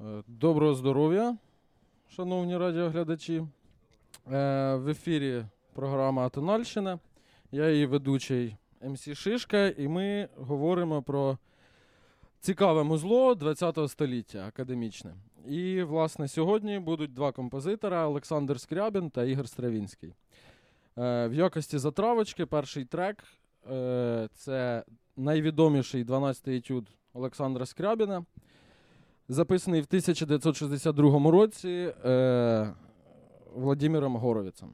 Е, доброго здоров'я, шановні радіоглядачі. Е, в ефірі програма Атональщина. Я її ведучий МС Шишка, і ми говоримо про цікаве музло ХХ століття академічне. І, власне, сьогодні будуть два композитора: Олександр Скрябін та Ігор Стравінський. Е, в якості затравочки перший трек це найвідоміший 12-й етюд Олександра Скрябіна записаний в 1962 році е, Владимиром Горовицем.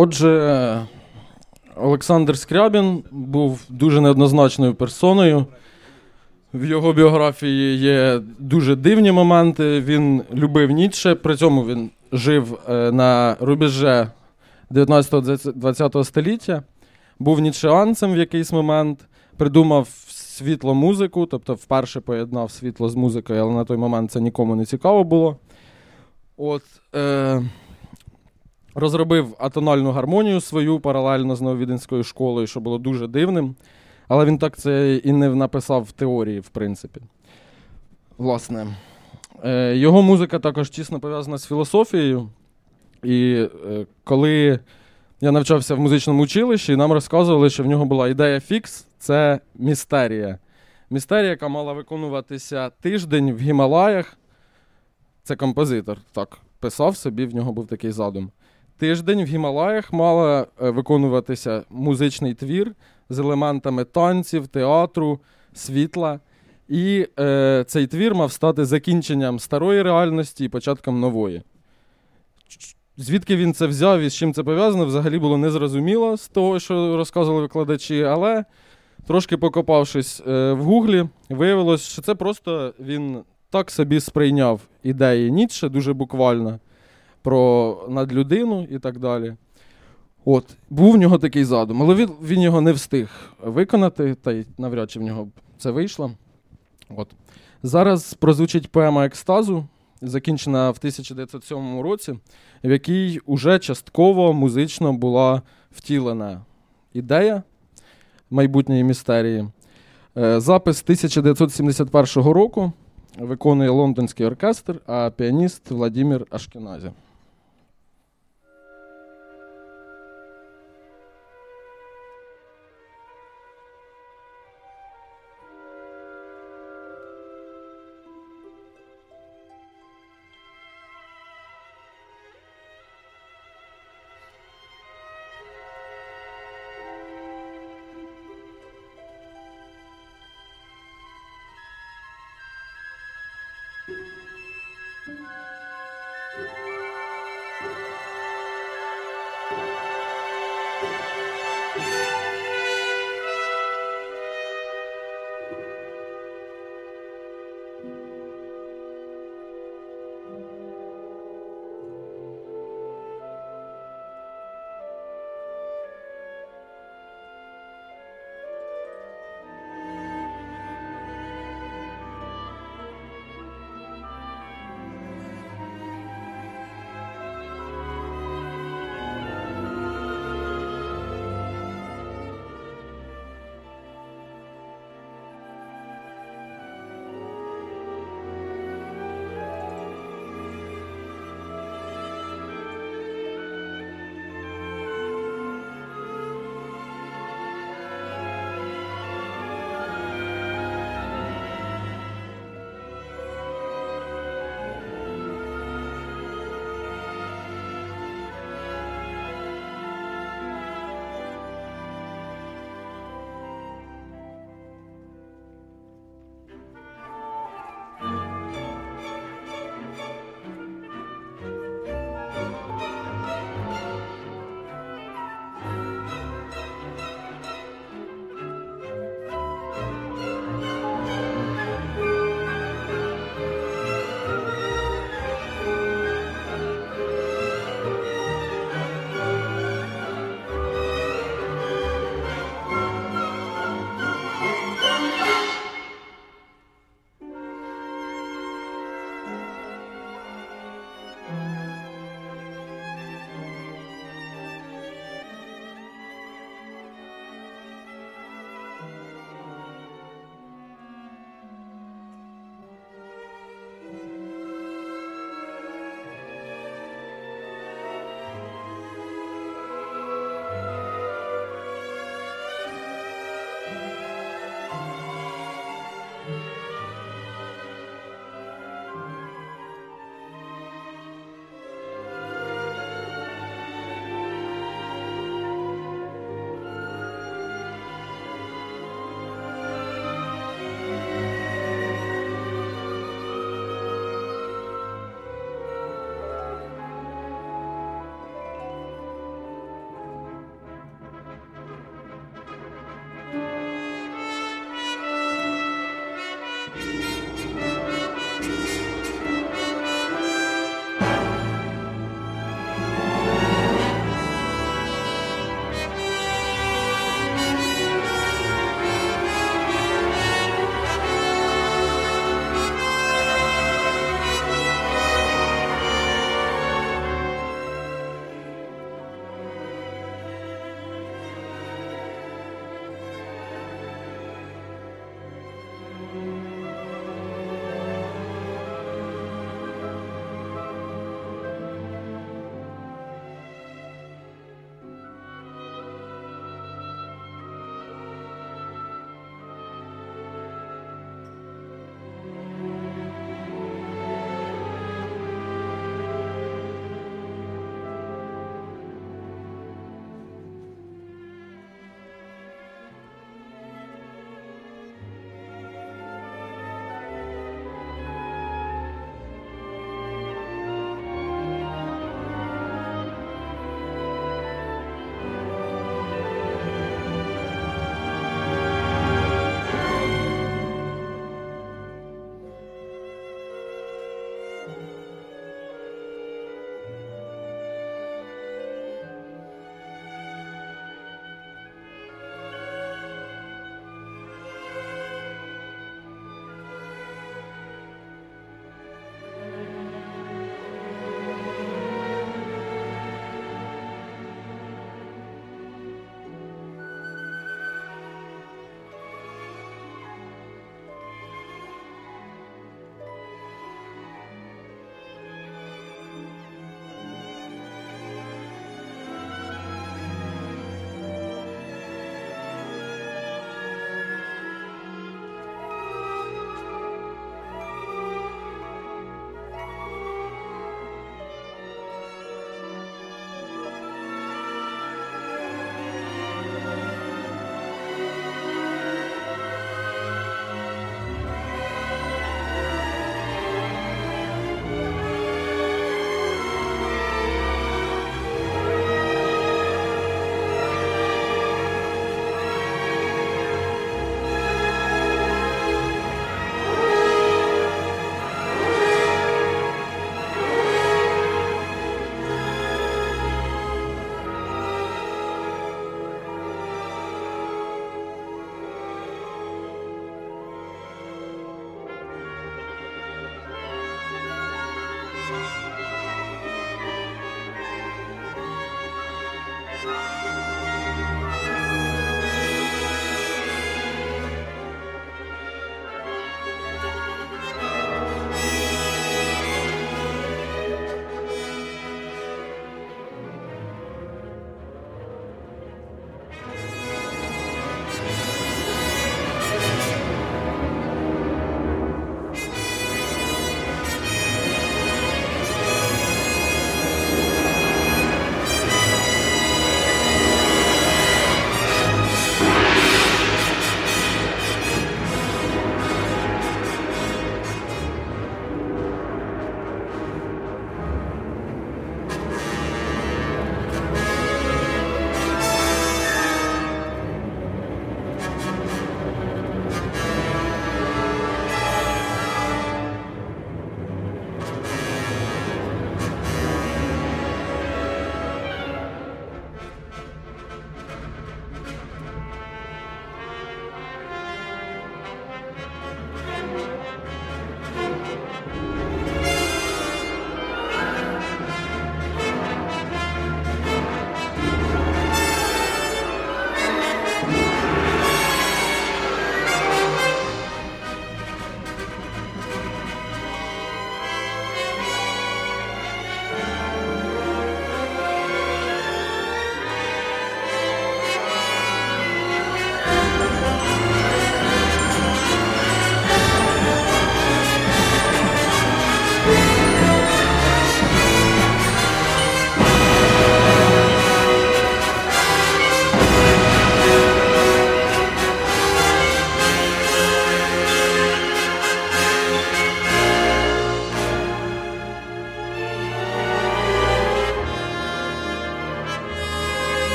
Отже, Олександр Скрябін був дуже неоднозначною персоною. В його біографії є дуже дивні моменти. Він любив Ніцше, при цьому він жив е, на рубеже 19-20 століття, був нічеанцем в якийсь момент, придумав світло музику, тобто вперше поєднав світло з музикою, але на той момент це нікому не цікаво було. От, е, розробив атональну гармонію свою паралельно з Нововіденською школою, що було дуже дивним. Але він так це і не написав в теорії, в принципі. Власне, е, його музика також тісно пов'язана з філософією. І е, коли я навчався в музичному училищі, нам розказували, що в нього була ідея фікс це містерія. Містерія, яка мала виконуватися тиждень в Гімалаях. Це композитор. Так, писав собі, в нього був такий задум. Тиждень в Гімалаях мала е, виконуватися музичний твір з елементами танців, театру, світла. І е, цей твір мав стати закінченням старої реальності і початком нової. Звідки він це взяв і з чим це пов'язано, взагалі було незрозуміло з того, що розказували викладачі, але трошки покопавшись е, в Гуглі, виявилось, що це просто він так собі сприйняв ідеї Ніцше дуже буквально про надлюдину і так далі. От, Був в нього такий задум, але він він його не встиг виконати, та й навряд чи в нього це вийшло. От. Зараз прозвучить поема екстазу, закінчена в 1907 році, в якій уже частково музично була втілена ідея майбутньої містерії. Е, запис 1971 року виконує лондонський оркестр, а піаніст Владимир Ашкеназі.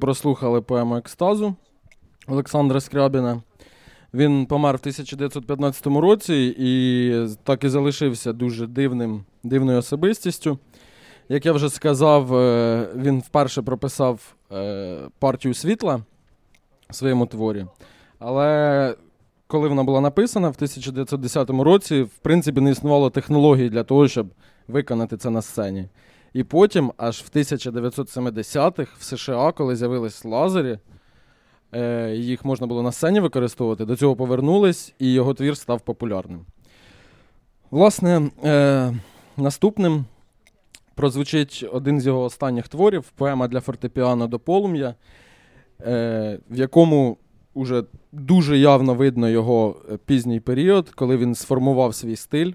Прослухали поему екстазу Олександра Скрябіна. Він помер в 1915 році і так і залишився дуже дивним, дивною особистістю. Як я вже сказав, е, він вперше прописав е, партію світла в своєму творі. Але коли вона була написана в 1910 році, в принципі, не існувало технології для того, щоб виконати це на сцені. І потім, аж в 1970-х в США, коли з'явились лазери, е, їх можна було на сцені використовувати, до цього повернулись, і його твір став популярним. Власне, е, наступним прозвучить один з його останніх творів поема для фортепіано до полум'я, е, в якому уже дуже явно видно його пізній період, коли він сформував свій стиль.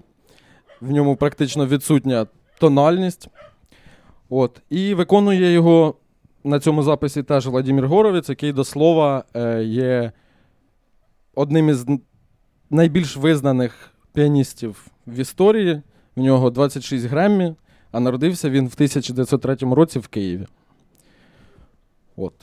В ньому практично відсутня тональність. От. І виконує його на цьому записі теж Владимир Горовець, який до слова е, є одним із найбільш визнаних піаністів в історії. В нього 26 Греммі, а народився він в 1903 році в Києві. От.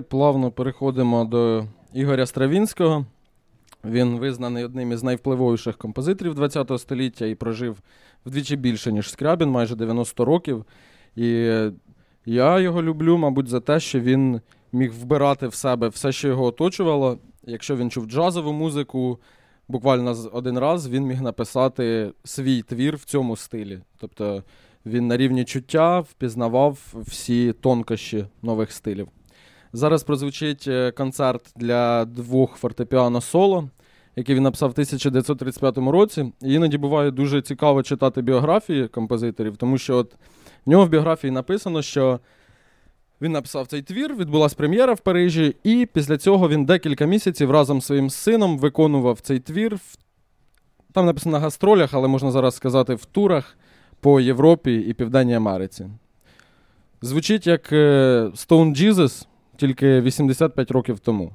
Плавно переходимо до Ігоря Стравінського. Він визнаний одним із найвпливовіших композиторів ХХ століття і прожив вдвічі більше, ніж Скрябін, майже 90 років. І я його люблю, мабуть, за те, що він міг вбирати в себе все, що його оточувало. Якщо він чув джазову музику, буквально один раз він міг написати свій твір в цьому стилі. Тобто він на рівні чуття впізнавав всі тонкощі нових стилів. Зараз прозвучить е, концерт для двох фортепіано соло, який він написав в 1935 році. І іноді буває дуже цікаво читати біографії композиторів, тому що от в нього в біографії написано, що він написав цей твір, відбулася прем'єра в Парижі, і після цього він декілька місяців разом з своїм сином виконував цей твір. Там написано на гастролях, але можна зараз сказати, в турах по Європі і Південній Америці. Звучить як е, Stone Jesus, тільки 85 років тому.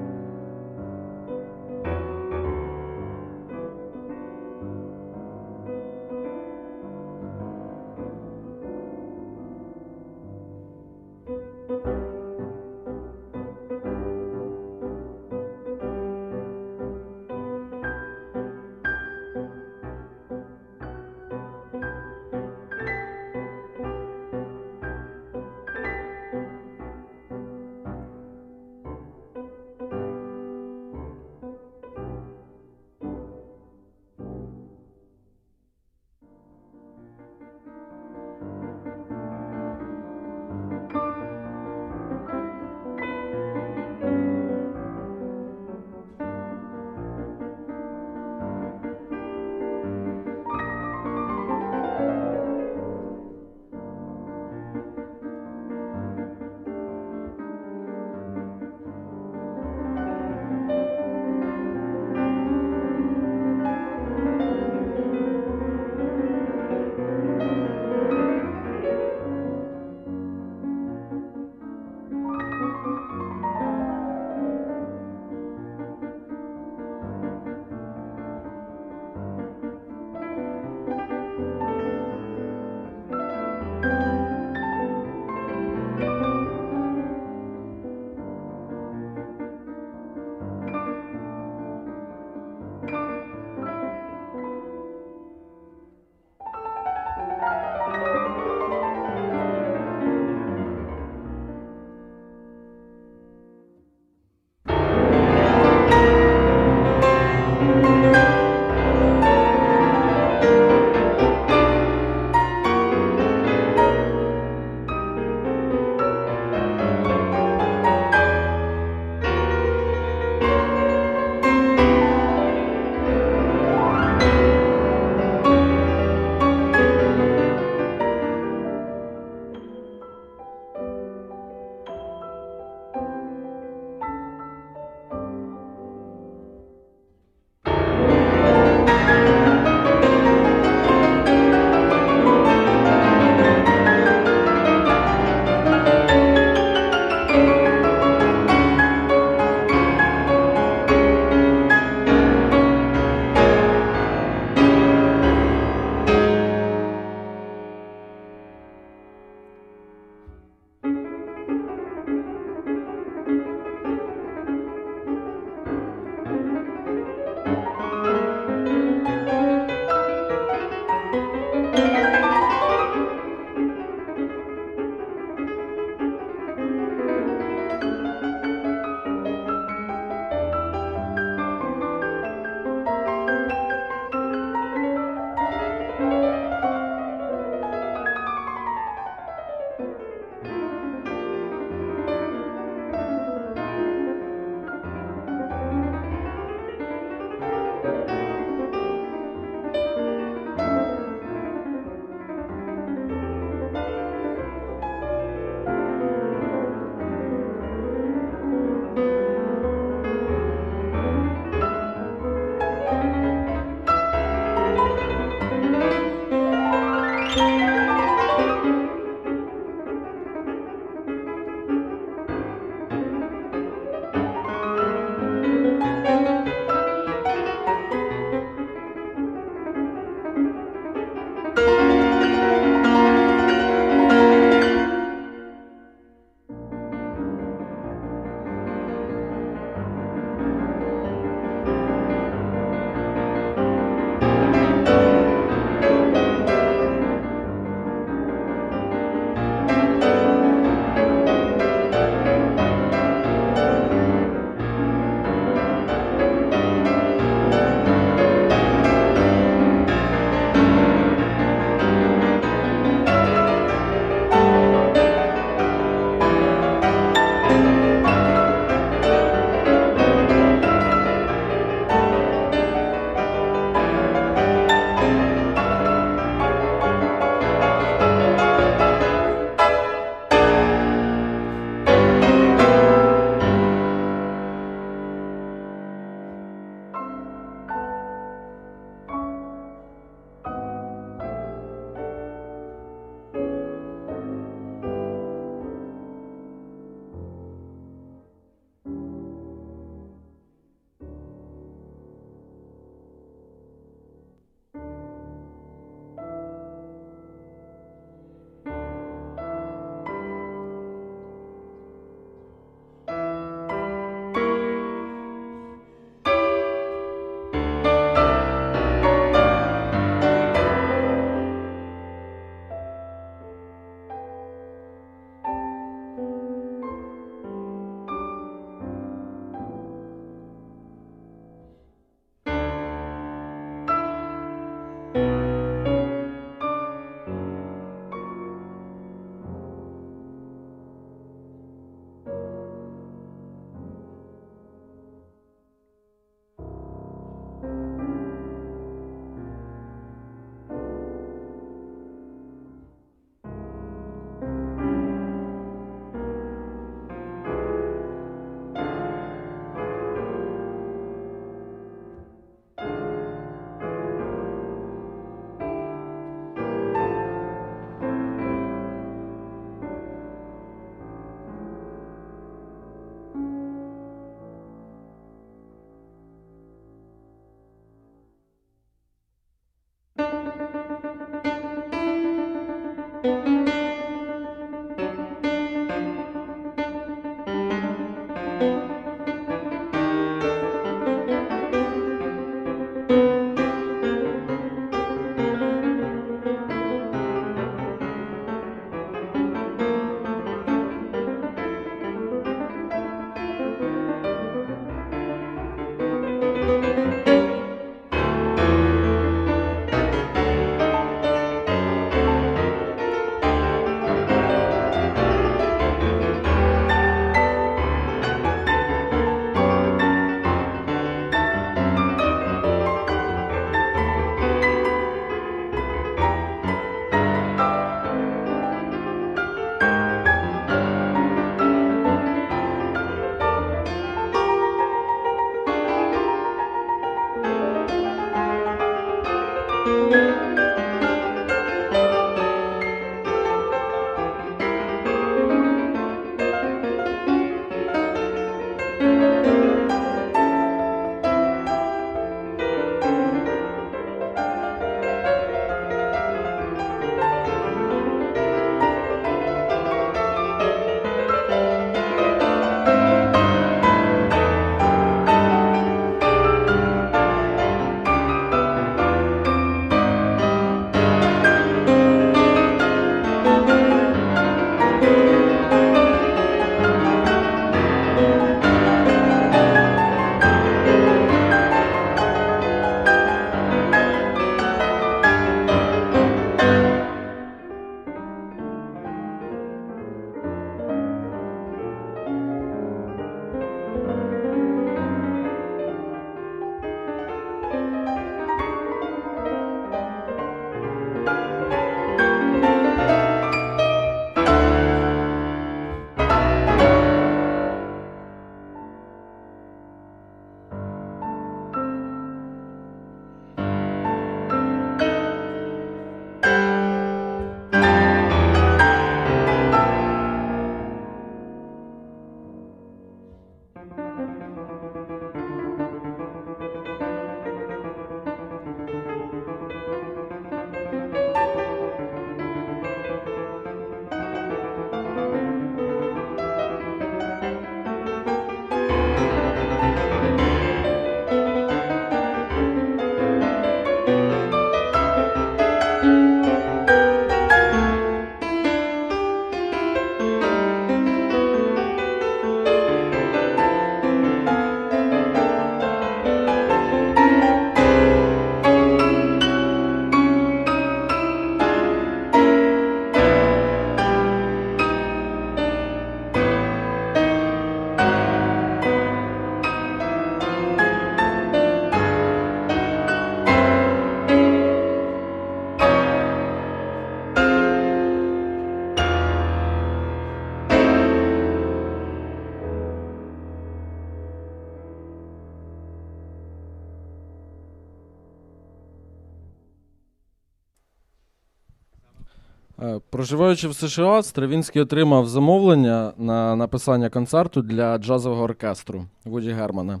Проживаючи в США, Стравінський отримав замовлення на написання концерту для джазового оркестру Вуді Германа.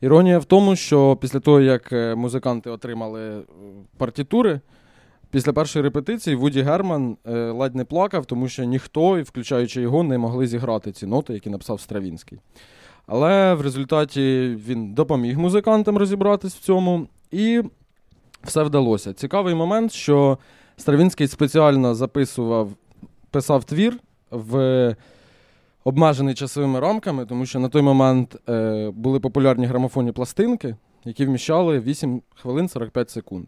Іронія в тому, що після того, як е, музиканти отримали е, партітури, після першої репетиції Вуді Герман ледь не плакав, тому що ніхто, включаючи його, не могли зіграти ці ноти, які написав Стравінський. Але в результаті він допоміг музикантам розібратись в цьому, і все вдалося. Цікавий момент, що Стравінський спеціально записував, писав твір в обмежений часовими рамками, тому що на той момент е, були популярні грамофонні пластинки, які вміщали 8 хвилин 45 секунд.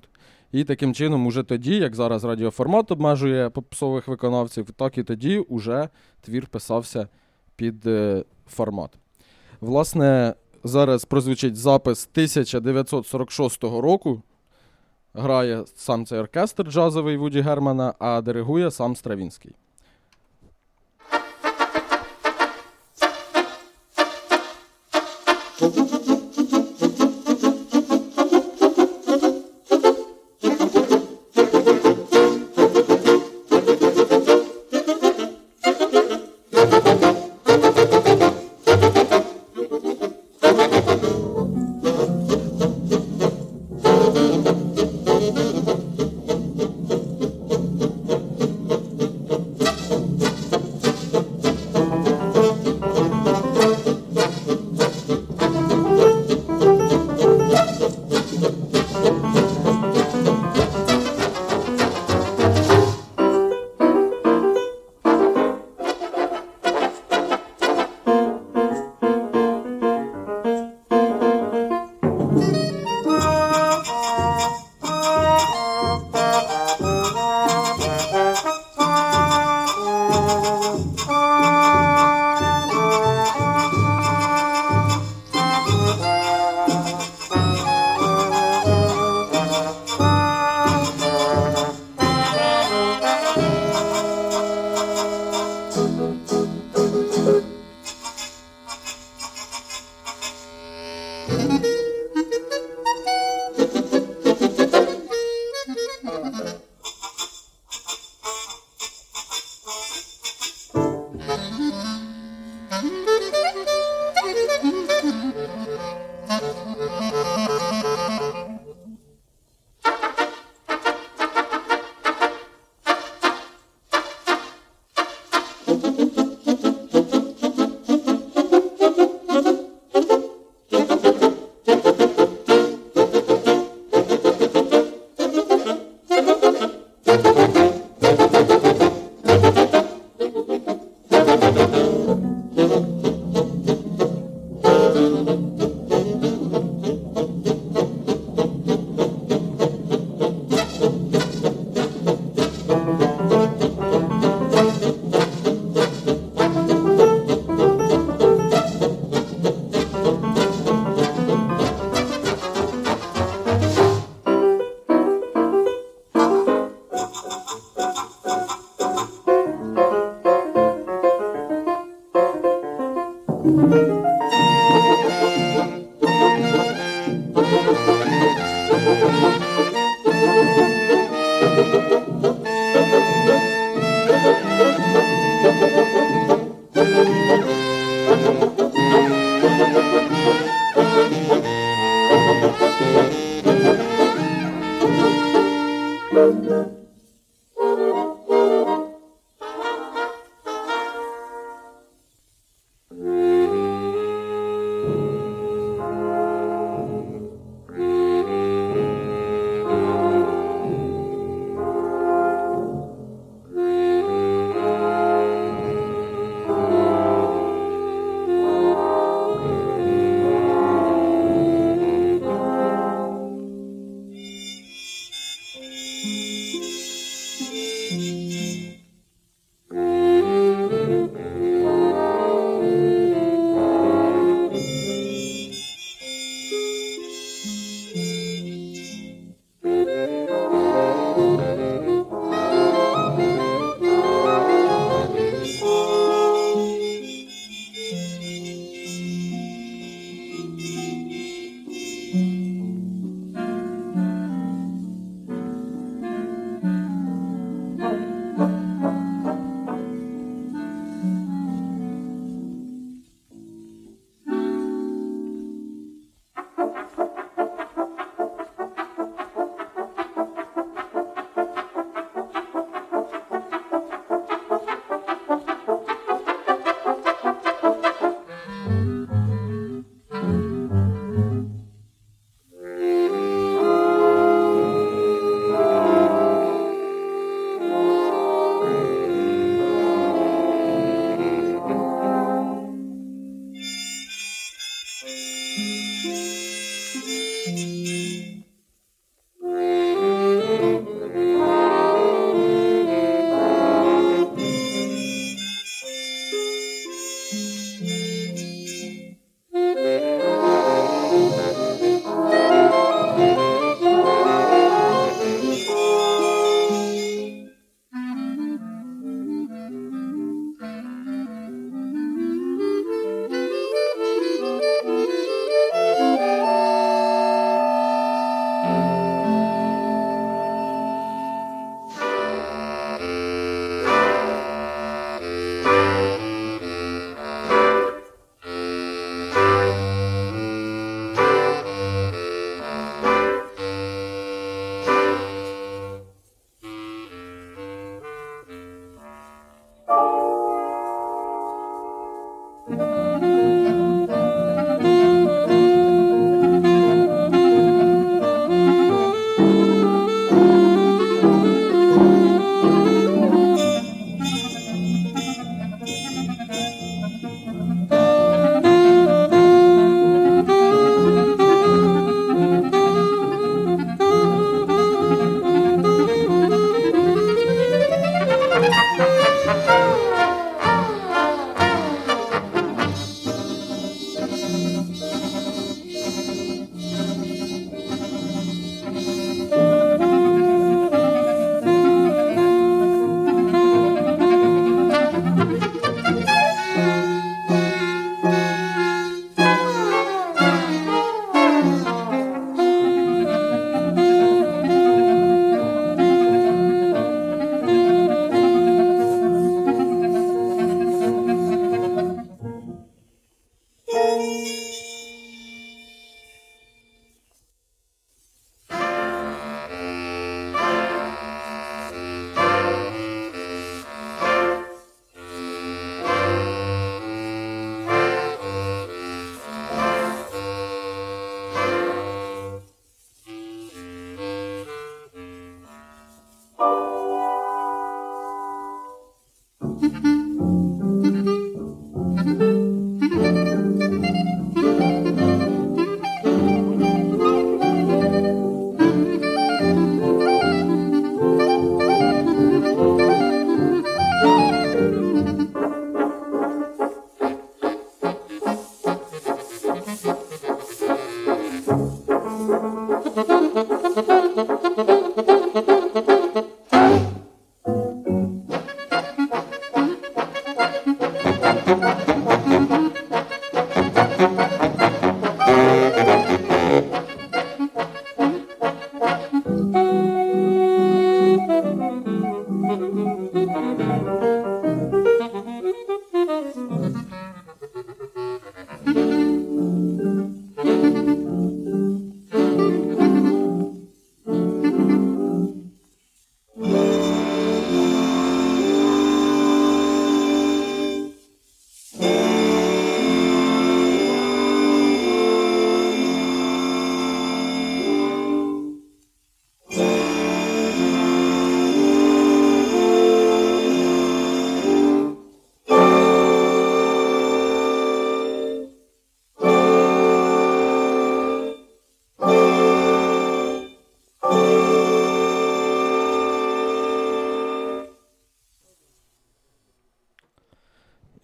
І таким чином, уже тоді, як зараз радіоформат обмежує попсових виконавців, так і тоді уже твір писався під е, формат. Власне, зараз прозвучить запис 1946 року грає сам цей оркестр джазовий Вуді Германа, а диригує сам Стравінський.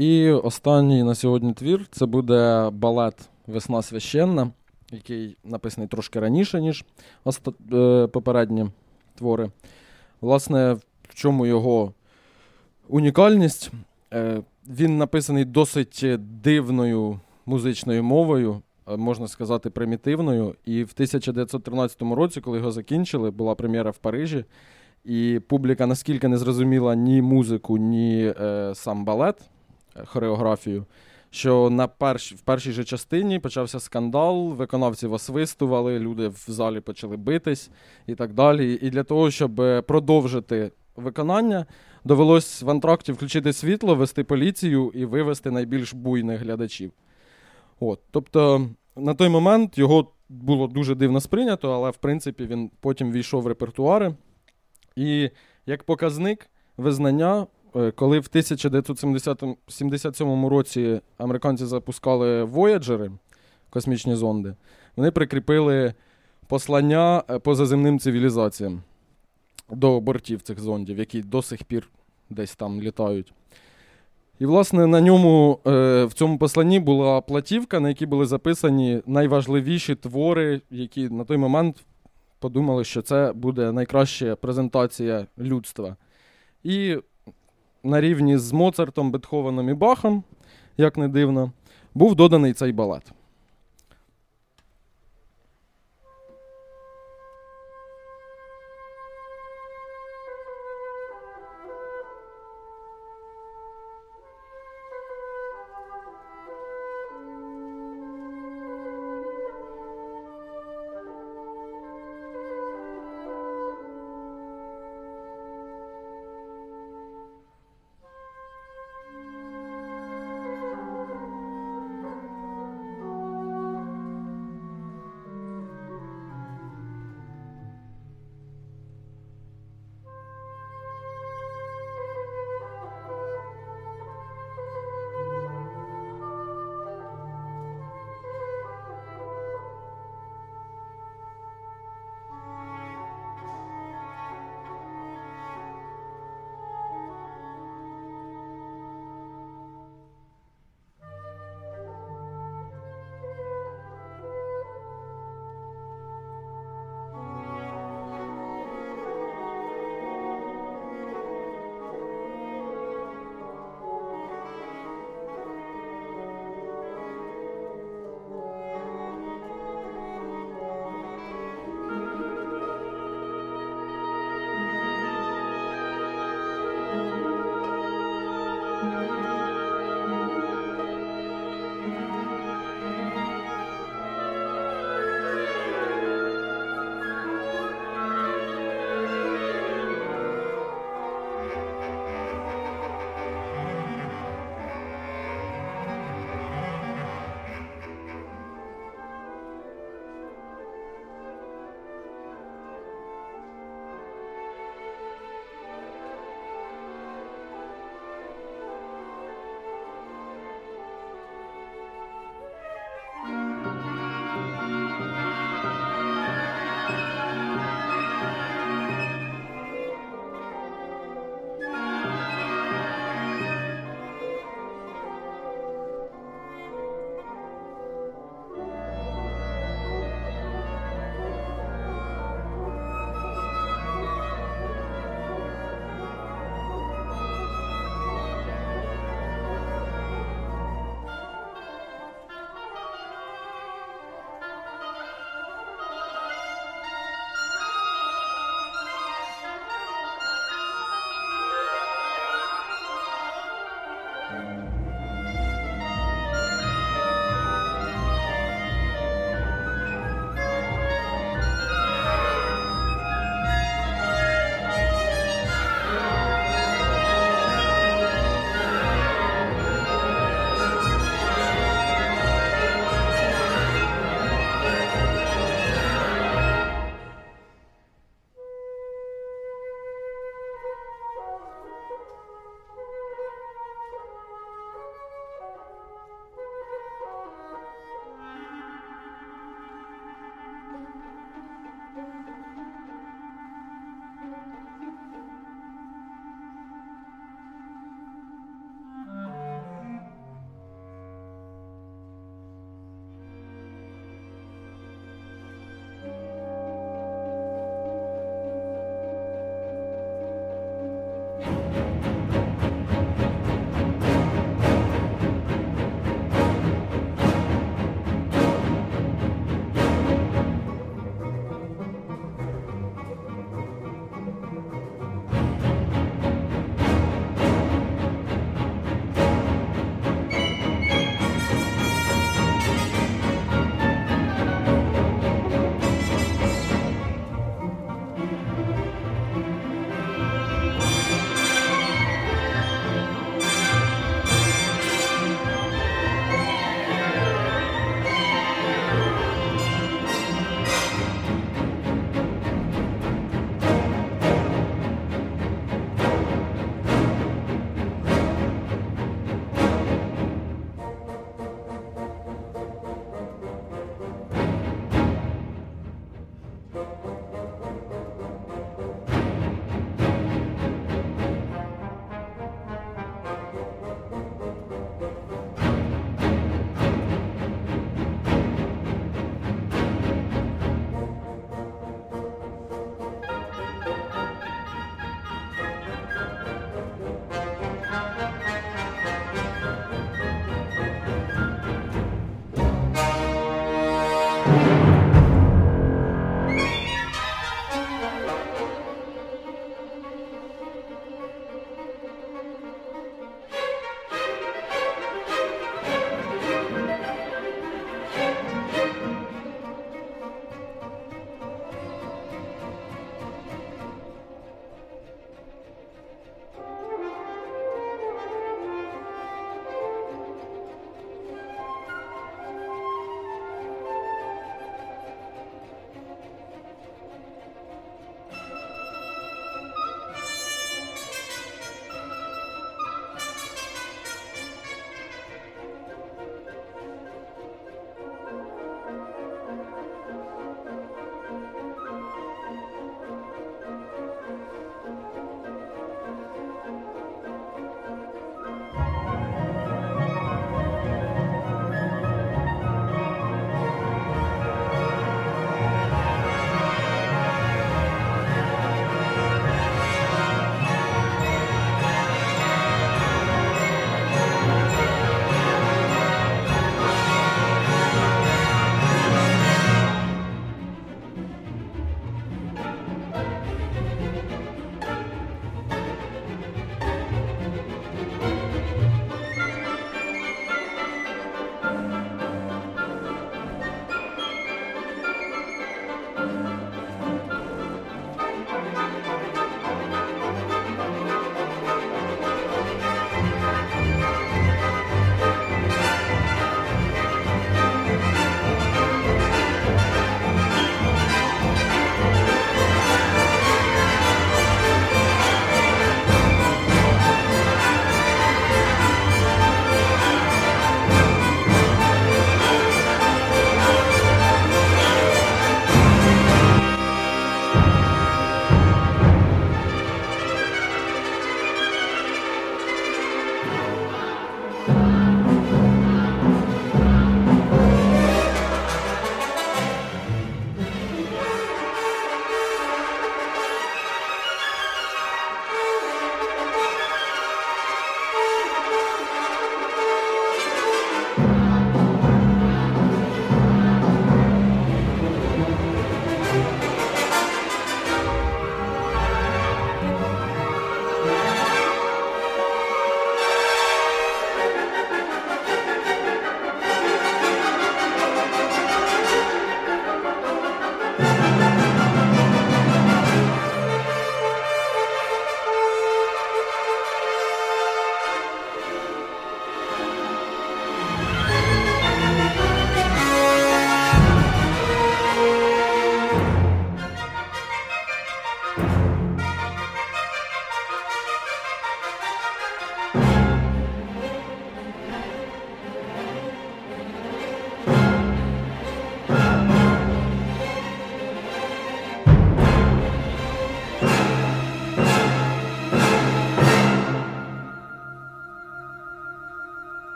І останній на сьогодні твір це буде балет Весна священна, який написаний трошки раніше, ніж оста... е, попередні твори. Власне, в чому його унікальність? Е, Він написаний досить дивною музичною мовою, е, можна сказати, примітивною. І в 1913 році, коли його закінчили, була прем'єра в Парижі. І публіка наскільки не зрозуміла ні музику, ні е, сам балет, хореографію, що на перш, в першій же частині почався скандал, виконавці освистували, люди в залі почали битись і так далі. І для того, щоб е, продовжити виконання, довелось в антракті включити світло, вести поліцію і вивести найбільш буйних глядачів. От, Тобто, на той момент його було дуже дивно сприйнято, але в принципі він потім війшов в репертуари. І як показник визнання, коли в 1977 році американці запускали Voyager, космічні зонди, вони прикріпили послання е, позаземним цивілізаціям до бортів цих зондів, які до сих пір десь там літають. І, власне, на ньому е, в цьому посланні була платівка, на якій були записані найважливіші твори, які на той момент подумали, що це буде найкраща презентація людства. І на рівні з Моцартом, Бетховеном і Бахом, як не дивно, був доданий цей балет.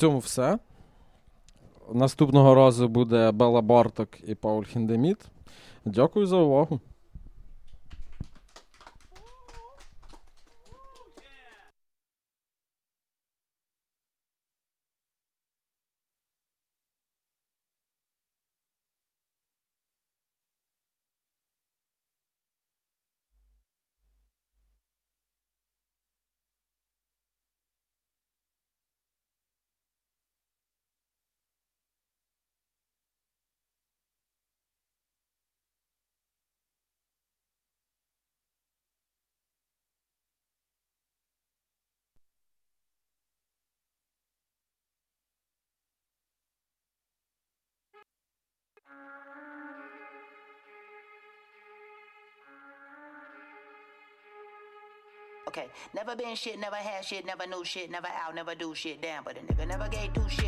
Цьому все. Наступного разу буде Бела Барток і Пауль Хіндеміт. Дякую за увагу. Okay, never been shit, never had shit, never knew shit, never out, never do shit. Damn, but a nigga never gave two shit.